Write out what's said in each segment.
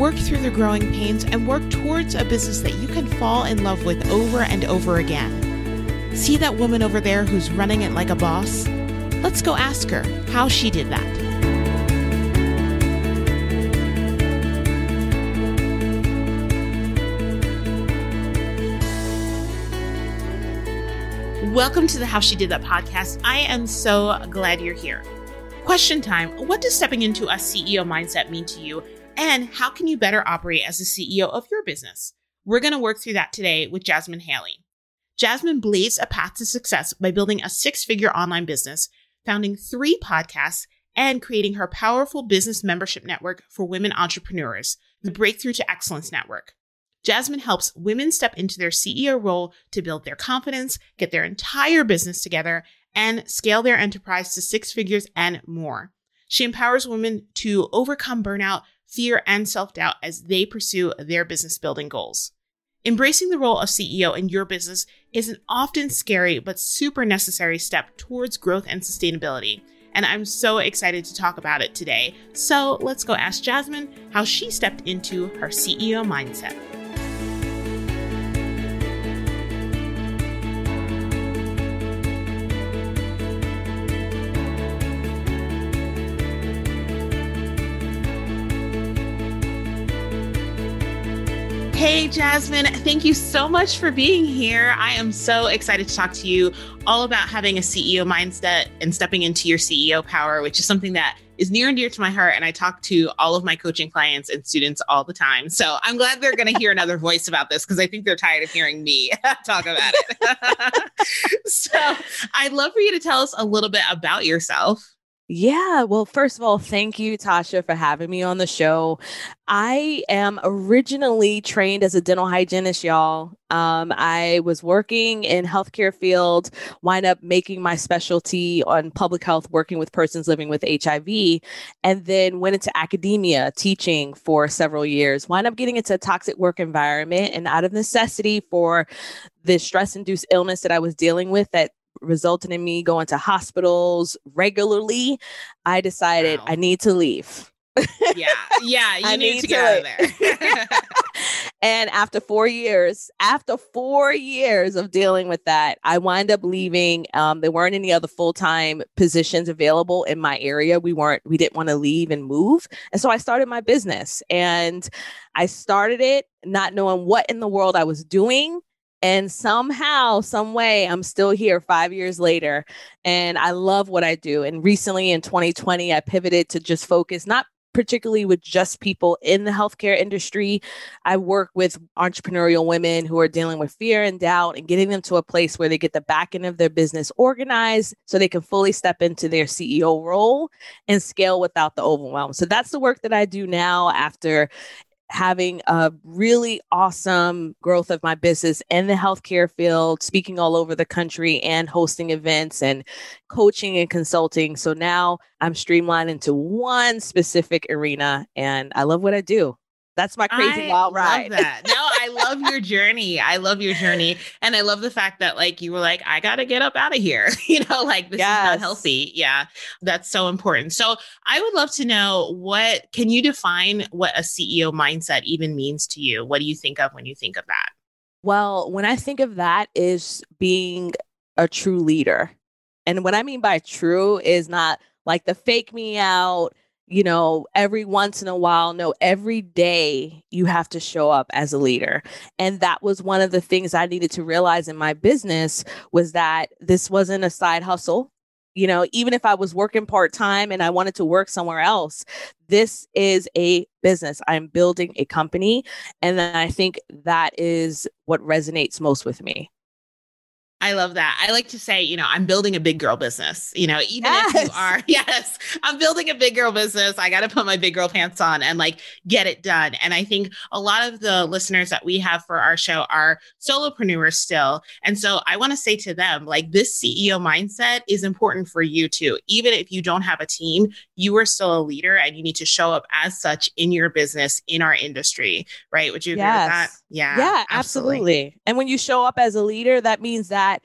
work through the growing pains, and work towards a business that you can fall in love with over and over again. See that woman over there who's running it like a boss? Let's go ask her how she did that. Welcome to the How She Did That podcast. I am so glad you're here. Question time What does stepping into a CEO mindset mean to you? And how can you better operate as the CEO of your business? We're going to work through that today with Jasmin Haley. Jasmin blazed a path to success by building a six figure online business, founding three podcasts, and creating her powerful business membership network for women entrepreneurs, the Breakthrough to Excellence Network. Jasmin helps women step into their CEO role to build their confidence, get their entire business together, and scale their enterprise to six figures and more. She empowers women to overcome burnout, fear, and self doubt as they pursue their business building goals. Embracing the role of CEO in your business is an often scary but super necessary step towards growth and sustainability. And I'm so excited to talk about it today. So let's go ask Jasmin how she stepped into her CEO mindset. Jasmin, thank you so much for being here. I am so excited to talk to you all about having a CEO mindset and stepping into your CEO power, which is something that is near and dear to my heart. And I talk to all of my coaching clients and students all the time. So I'm glad they're going to hear another voice about this because I think they're tired of hearing me talk about it. so I'd love for you to tell us a little bit about yourself. Yeah. Well, first of all, thank you, Tasha, for having me on the show. I am originally trained as a dental hygienist, y'all. Um, I was working in healthcare field, wind up making my specialty on public health, working with persons living with HIV, and then went into academia, teaching for several years. Wind up getting into a toxic work environment, and out of necessity for the stress-induced illness that I was dealing with that resulted in me going to hospitals regularly, I decided wow. I need to leave. yeah, yeah, you I need, need to, to get out of there. and after four years, after four years of dealing with that, I wind up leaving. Um, there weren't any other full time positions available in my area. We weren't, we didn't want to leave and move, and so I started my business. And I started it not knowing what in the world I was doing and somehow, some way, I'm still here five years later. And I love what I do. And recently in 2020, I pivoted to just focus not particularly with just people in the healthcare industry. I work with entrepreneurial women who are dealing with fear and doubt and getting them to a place where they get the back end of their business organized so they can fully step into their CEO role and scale without the overwhelm. So that's the work that I do now after having a really awesome growth of my business in the healthcare field, speaking all over the country and hosting events and coaching and consulting. So now I'm streamlined into one specific arena and I love what I do. That's my crazy I wild ride. I love that. No, I love your journey. I love your journey. And I love the fact that like you were like, I gotta get up out of here. you know, like this yes. is not healthy. Yeah. That's so important. So I would love to know what can you define what a CEO mindset even means to you? What do you think of when you think of that? Well, when I think of that is being a true leader. And what I mean by true is not like the fake me out, you know, every once in a while, no, every day you have to show up as a leader. And that was one of the things I needed to realize in my business was that this wasn't a side hustle. You know, even if I was working part time and I wanted to work somewhere else, this is a business. I'm building a company. And I think that is what resonates most with me. I love that. I like to say, you know, I'm building a big girl business. You know, even yes. if you are, yes, I'm building a big girl business. I got to put my big girl pants on and like get it done. And I think a lot of the listeners that we have for our show are solopreneurs still. And so I want to say to them, like, this CEO mindset is important for you too. Even if you don't have a team, you are still a leader and you need to show up as such in your business, in our industry, right? Would you agree yes. with that? Yeah. Yeah, absolutely. absolutely. And when you show up as a leader, that means that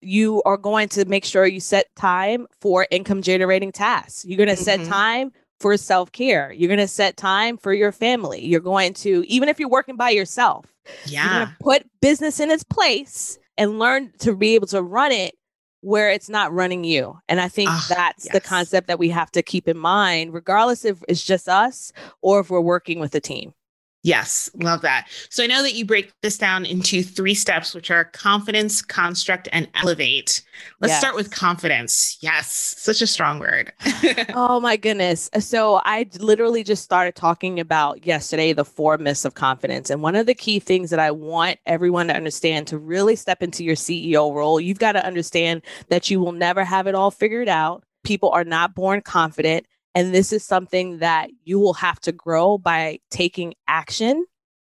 you are going to make sure you set time for income generating tasks. You're going to mm-hmm. set time for self care. You're going to set time for your family. You're going to, even if you're working by yourself, yeah. put business in its place and learn to be able to run it where it's not running you. And I think oh, that's yes. the concept that we have to keep in mind, regardless if it's just us or if we're working with a team. Yes, love that. So I know that you break this down into three steps, which are confidence, construct, and elevate. Let's yes. start with confidence. Yes, such a strong word. oh my goodness. So I literally just started talking about yesterday the four myths of confidence. And one of the key things that I want everyone to understand to really step into your CEO role, you've got to understand that you will never have it all figured out. People are not born confident. And this is something that you will have to grow by taking action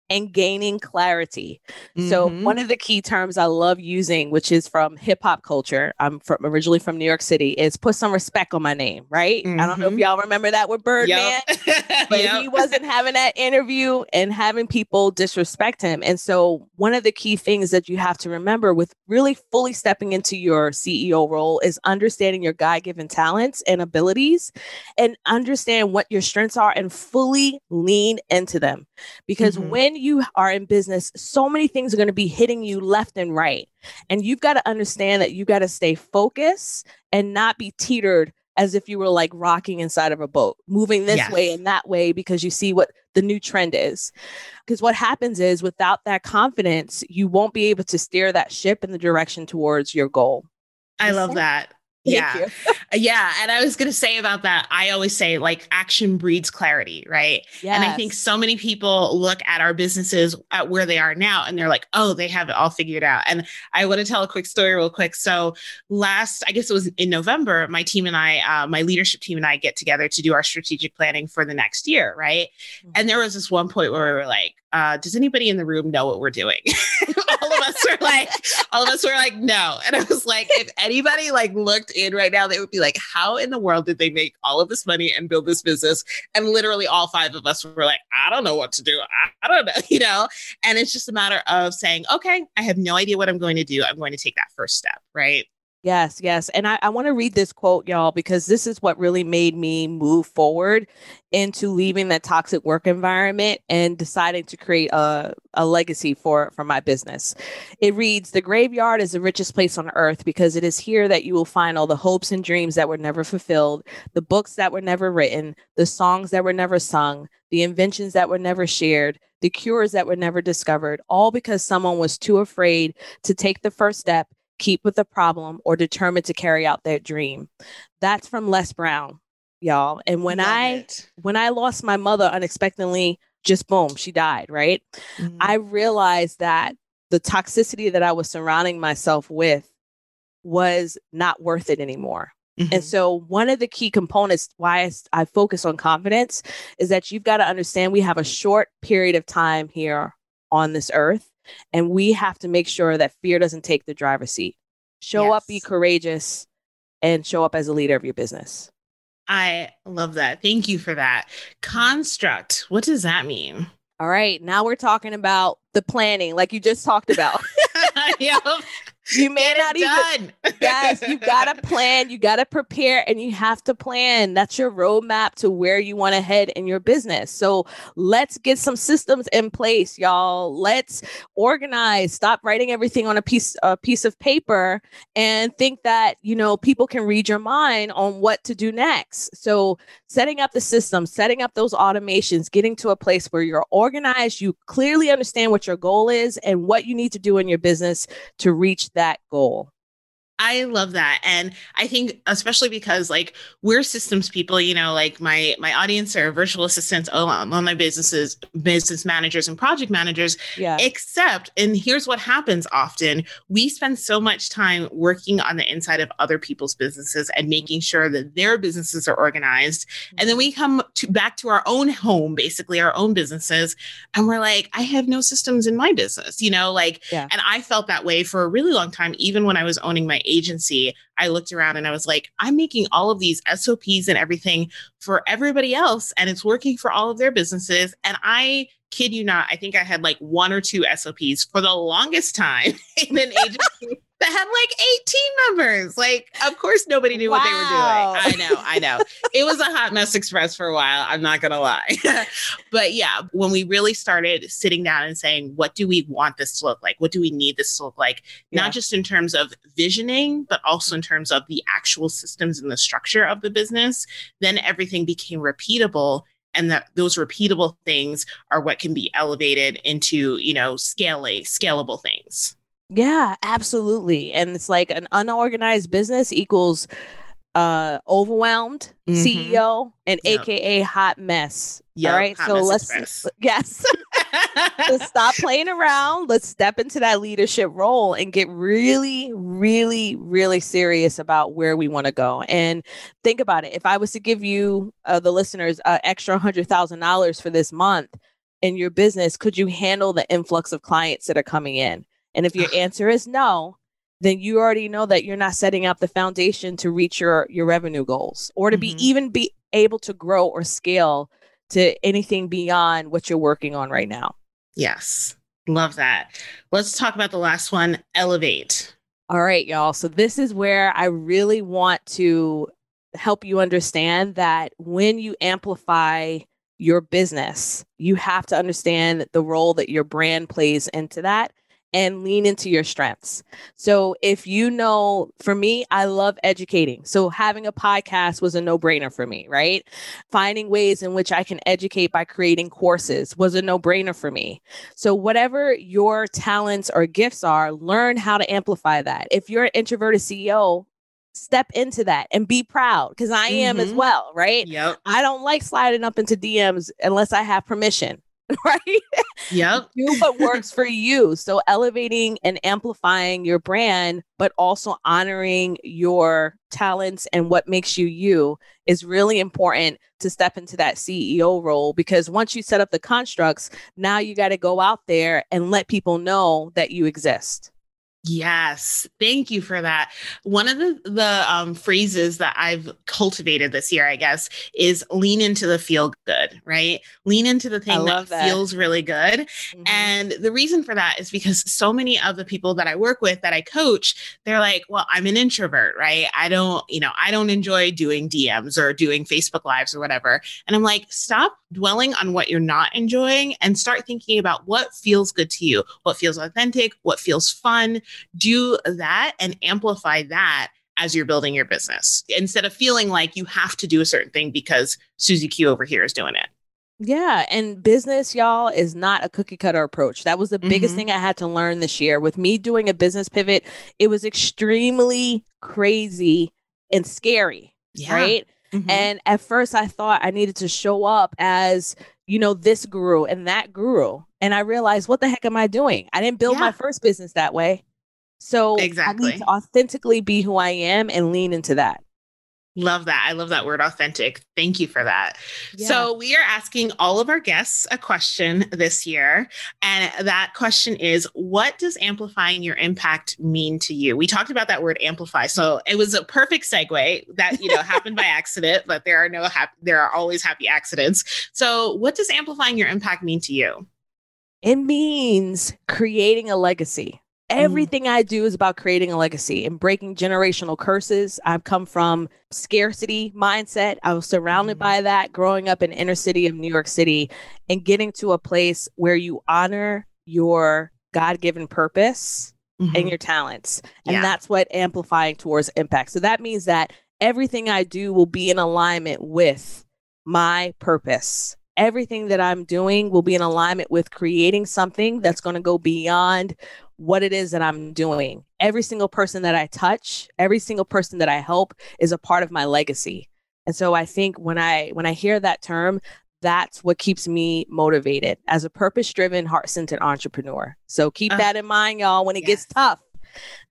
and gaining clarity. Mm-hmm. So one of the key terms I love using, which is from hip hop culture, I'm from originally from New York City, is put some respect on my name, right? Mm-hmm. I don't know if mm-hmm. y'all remember that with Birdman, yep. but yep. he wasn't having that interview and having people disrespect him. And so one of the key things that you have to remember with really fully stepping into your CEO role is understanding your God-given talents and abilities and understand what your strengths are and fully lean into them. Because mm-hmm. when you are in business, so many things are going to be hitting you left and right. And you've got to understand that you got to stay focused and not be teetered as if you were like rocking inside of a boat, moving this yes. way and that way because you see what the new trend is. Because what happens is without that confidence, you won't be able to steer that ship in the direction towards your goal. I love that yeah. yeah. And I was going to say about that, I always say like action breeds clarity, right? Yes. And I think so many people look at our businesses at where they are now and they're like, oh, they have it all figured out. And I want to tell a quick story real quick. So last, I guess it was in November, my team and I, uh, my leadership team and I get together to do our strategic planning for the next year, right? Mm-hmm. And there was this one point where we were like, uh, does anybody in the room know what we're doing? all of us were like, all of us were like, no. And I was like, if anybody like looked in right now, they would be like, how in the world did they make all of this money and build this business? And literally all five of us were like, I don't know what to do. I, I don't know, you know? And it's just a matter of saying, okay, I have no idea what I'm going to do. I'm going to take that first step, right? Yes, yes. And I, I want to read this quote, y'all, because this is what really made me move forward into leaving that toxic work environment and deciding to create a, a legacy for, for my business. It reads The graveyard is the richest place on earth because it is here that you will find all the hopes and dreams that were never fulfilled, the books that were never written, the songs that were never sung, the inventions that were never shared, the cures that were never discovered, all because someone was too afraid to take the first step keep with the problem, or determined to carry out their dream. That's from Les Brown, y'all. And when Love I it. when I lost my mother unexpectedly, just boom, she died, right? Mm-hmm. I realized that the toxicity that I was surrounding myself with was not worth it anymore. Mm-hmm. And so, one of the key components why I, I focus on confidence is that you've got to understand we have a short period of time here on this earth. And we have to make sure that fear doesn't take the driver's seat. Show yes. up, be courageous, and show up as a leader of your business. I love that. Thank you for that. Construct, what does that mean? All right. Now we're talking about the planning, like you just talked about. yep. You may Get not even. yes, you gotta plan. You gotta prepare, and you have to plan. That's your roadmap to where you want to head in your business. So let's get some systems in place, y'all. Let's organize. Stop writing everything on a piece a piece of paper and think that you know people can read your mind on what to do next. So setting up the system, setting up those automations, getting to a place where you're organized. You clearly understand what your goal is and what you need to do in your business to reach that goal. I love that. And I think especially because like we're systems people, you know, like my my audience are virtual assistants, oh, all my businesses, business managers and project managers. Yeah. Except, and here's what happens often, we spend so much time working on the inside of other people's businesses and mm-hmm. making sure that their businesses are organized. And then mm-hmm. we come to back to our own home, basically our own businesses, and we're like, I have no systems in my business, you know, like Yeah. and I felt that way for a really long time, even when I was owning my agency. I looked around and I was like, I'm making all of these SOPs and everything for everybody else, and it's working for all of their businesses. And I kid you not, I think I had like one or two SOPs for the longest time in an agency that had like 18 members. Like, of course, nobody knew what they were doing. I know, I know. it was a hot mess express for a while. I'm not going to lie. but yeah, when we really started sitting down and saying, what do we want this to look like? What do we need this to look like? Yeah. Not just in terms of visioning, but also in terms of the actual systems and the structure of the business, then everything became repeatable. And that those repeatable things are what can be elevated into, you know, scaling, scalable things. Yeah, absolutely. And it's like an unorganized business equals uh overwhelmed Mhm. CEO and Yep. AKA hot mess. Yep, All right. hot so let's express. yes. let's stop playing around. Let's step into that leadership role and get really, really, really serious about where we want to go. And think about it. If I was to give you, uh, the listeners, uh, extra hundred thousand dollars for this month in your business, could you handle the influx of clients that are coming in? And if your answer is no, then you already know that you're not setting up the foundation to reach your your revenue goals or to be Mhm. even be able to grow or scale to anything beyond what you're working on right now. yes. Love that. Let's talk about the last one elevate. All right, y'all. So this is where I really want to help you understand that when you amplify your business, you have to understand the role that your brand plays into that and lean into your strengths. So if you know, for me, I love educating. So having a podcast was a no-brainer for me, right? Finding ways in which I can educate by creating courses was a no-brainer for me. So, whatever your talents or gifts are, learn how to amplify that. If you're an introverted CEO, step into that and be proud because I am as Mhm. well, right? Yep. I don't like sliding up into DMs unless I have permission, right? Yep. Do what works for you. So, elevating and amplifying your brand, but also honoring your talents and what makes you you is really important to step into that CEO role because once you set up the constructs, now you got to go out there and let people know that you exist. Yes, thank you for that. One of the the um, phrases that I've cultivated this year, I guess, is lean into the feel good. Right, lean into the thing that, that. feels really good. And the reason for that is because so many of the people that I work with that I coach, they're like, well, I'm an introvert, right? I don't, you know, I don't enjoy doing DMs or doing Facebook lives or whatever. And I'm like, stop dwelling on what you're not enjoying and start thinking about what feels good to you, what feels authentic, what feels fun. Do that and amplify that as you're building your business instead of feeling like you have to do a certain thing because Susie Q over here is doing it. Yeah, and business, y'all, is not a cookie cutter approach. That was the biggest Mhm. thing I had to learn this year. With me doing a business pivot, it was extremely crazy and scary, right? Mhm. And at first, I thought I needed to show up as, you know, this guru and that guru. And I realized, what the heck am I doing? I didn't build Yeah. my first business that way. So I Exactly. need to authentically be who I am and lean into that. Love that. I love that word authentic. Thank you for that. Yeah. So, we are asking all of our guests a question this year. And that question is What does amplifying your impact mean to you? We talked about that word amplify. So, it was a perfect segue that, you know, happened by accident, but there are no happy, there are always happy accidents. So, what does amplifying your impact mean to you? It means creating a legacy. Everything I do is about creating a legacy and breaking generational curses. I've come from scarcity mindset. I was surrounded Mhm. by that growing up in inner city of New York City and getting to a place where you honor your God-given purpose and Mhm. your talents. And Yeah. that's what amplifying towards impact. So that means that everything I do will be in alignment with my purpose. Everything that I'm doing will be in alignment with creating something that's going to go beyond what it is that I'm doing. Every single person that I touch, every single person that I help is a part of my legacy. And so I think when I when I hear that term, that's what keeps me motivated as a purpose-driven, heart-centered entrepreneur. So keep uh, that in mind y'all when it yes. gets tough.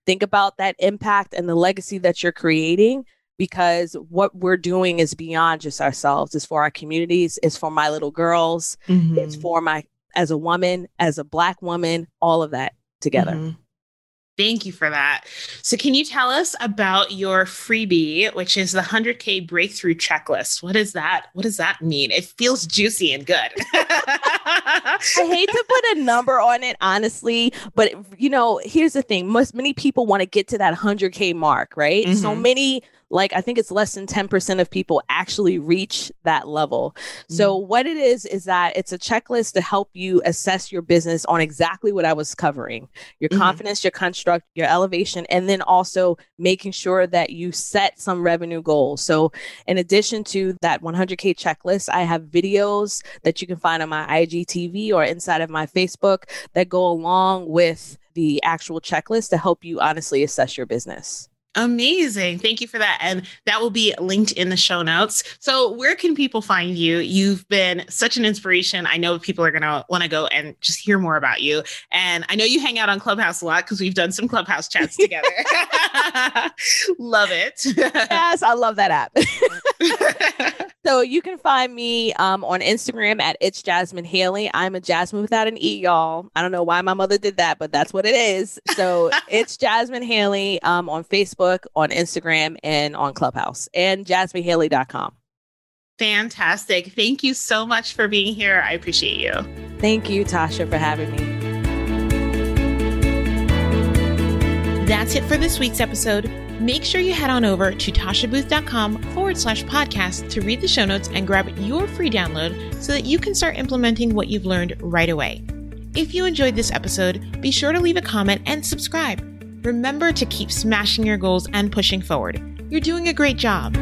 Think about that impact and the legacy that you're creating because what we're doing is beyond just ourselves. It's for our communities, it's for my little girls, mm-hmm. it's for my as a woman, as a black woman, all of that together. Mm-hmm. Thank you for that. So, can you tell us about your freebie, which is the 100K breakthrough checklist? What is that? What does that mean? It feels juicy and good. I hate to put a number on it, honestly, but you know, here's the thing: most many people want to get to that 100K mark, right? Mm-hmm. So many like I think it's less than 10% of people actually reach that level. Mm-hmm. So what it is is that it's a checklist to help you assess your business on exactly what I was covering. Your mm-hmm. confidence, your construct, your elevation and then also making sure that you set some revenue goals. So in addition to that 100k checklist, I have videos that you can find on my IGTV or inside of my Facebook that go along with the actual checklist to help you honestly assess your business. Amazing. Thank you for that. And that will be linked in the show notes. So, where can people find you? You've been such an inspiration. I know people are going to want to go and just hear more about you. And I know you hang out on Clubhouse a lot because we've done some Clubhouse chats together. love it. yes, I love that app. so, you can find me um, on Instagram at It's Jasmin Haley. I'm a Jasmin without an E, y'all. I don't know why my mother did that, but that's what it is. So, it's Jasmin Haley um, on Facebook. Facebook, on Instagram, and on Clubhouse, and jasminhaley.com. Fantastic. Thank you so much for being here. I appreciate you. Thank you, Tasha, for having me. That's it for this week's episode. Make sure you head on over to tashabooth.com forward slash podcast to read the show notes and grab your free download so that you can start implementing what you've learned right away. If you enjoyed this episode, be sure to leave a comment and subscribe. Remember to keep smashing your goals and pushing forward. You're doing a great job.